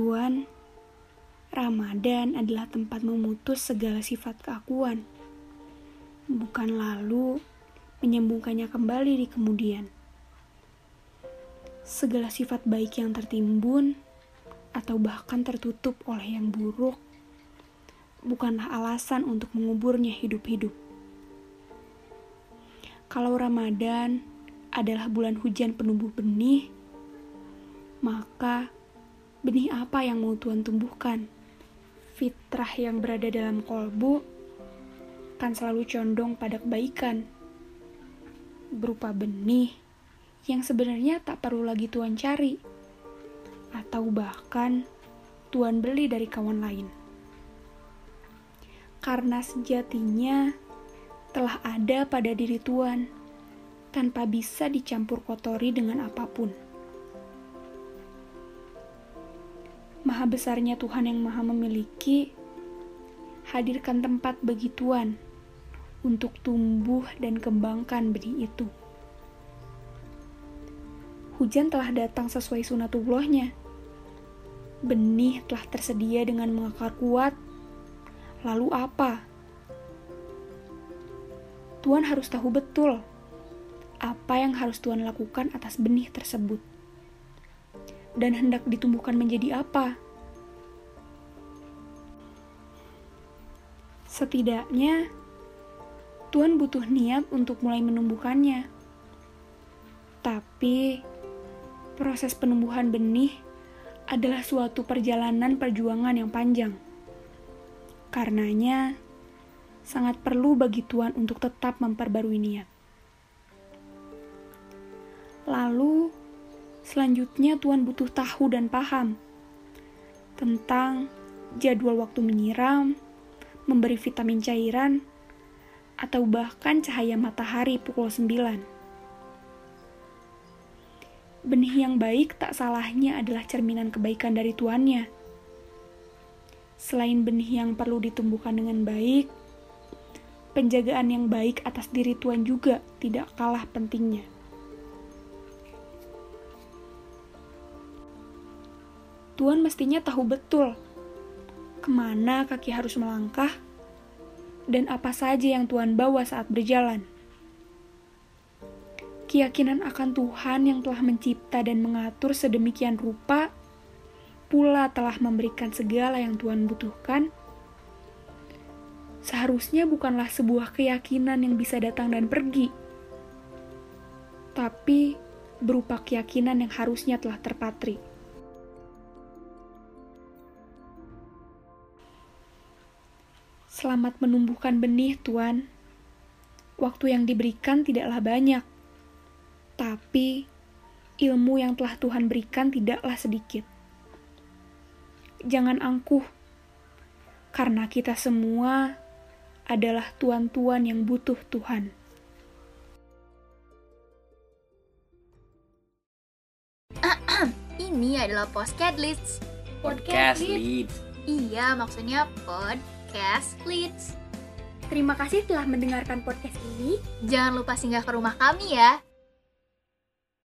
Tuan, Ramadan adalah tempat memutus segala sifat keakuan, bukan lalu menyambungkannya kembali di kemudian. Segala sifat baik yang tertimbun atau bahkan tertutup oleh yang buruk bukanlah alasan untuk menguburnya hidup-hidup. Kalau Ramadan adalah bulan hujan penumbuh benih, maka benih apa yang mau Tuhan tumbuhkan? Fitrah yang berada dalam kolbu kan selalu condong pada kebaikan, berupa benih yang sebenarnya tak perlu lagi Tuhan cari, atau bahkan Tuhan beli dari kawan lain. Karena sejatinya telah ada pada diri Tuhan, tanpa bisa dicampur kotori dengan apa pun. Maha besarnya Tuhan yang maha memiliki, hadirkan tempat bagi Tuhan untuk tumbuh dan kembangkan benih itu. Hujan telah datang sesuai sunatullahnya. Benih telah tersedia dengan mengakar kuat. Lalu apa? Tuhan harus tahu betul apa yang harus Tuhan lakukan atas benih tersebut dan hendak ditumbuhkan menjadi apa? Setidaknya, Tuhan butuh niat untuk mulai menumbuhkannya. Tapi, proses penumbuhan benih adalah suatu perjalanan perjuangan yang panjang. Karenanya, sangat perlu bagi Tuhan untuk tetap memperbarui niat. Lalu, Selanjutnya Tuhan butuh tahu dan paham tentang jadwal waktu menyiram, memberi vitamin cairan, atau bahkan cahaya matahari pukul 9. Benih yang baik tak salahnya adalah cerminan kebaikan dari tuannya. Selain benih yang perlu ditumbuhkan dengan baik, penjagaan yang baik atas diri Tuhan juga tidak kalah pentingnya. Tuhan mestinya tahu betul ke mana kaki harus melangkah dan apa saja yang Tuhan bawa saat berjalan. Keyakinan akan Tuhan yang telah mencipta dan mengatur sedemikian rupa pula telah memberikan segala yang Tuhan butuhkan. Seharusnya bukanlah sebuah keyakinan yang bisa datang dan pergi, tapi berupa keyakinan yang harusnya telah terpatri. Selamat menumbuhkan benih, Tuan. Waktu yang diberikan tidaklah banyak, tapi ilmu yang telah Tuhan berikan tidaklah sedikit. Jangan angkuh, karena kita semua adalah tuan-tuan yang butuh Tuhan. Ini adalah Podcast Leads. Podcast Leads. Iya, maksudnya pod podcast Leads. Terima kasih telah mendengarkan podcast ini. Jangan lupa singgah ke rumah kami ya.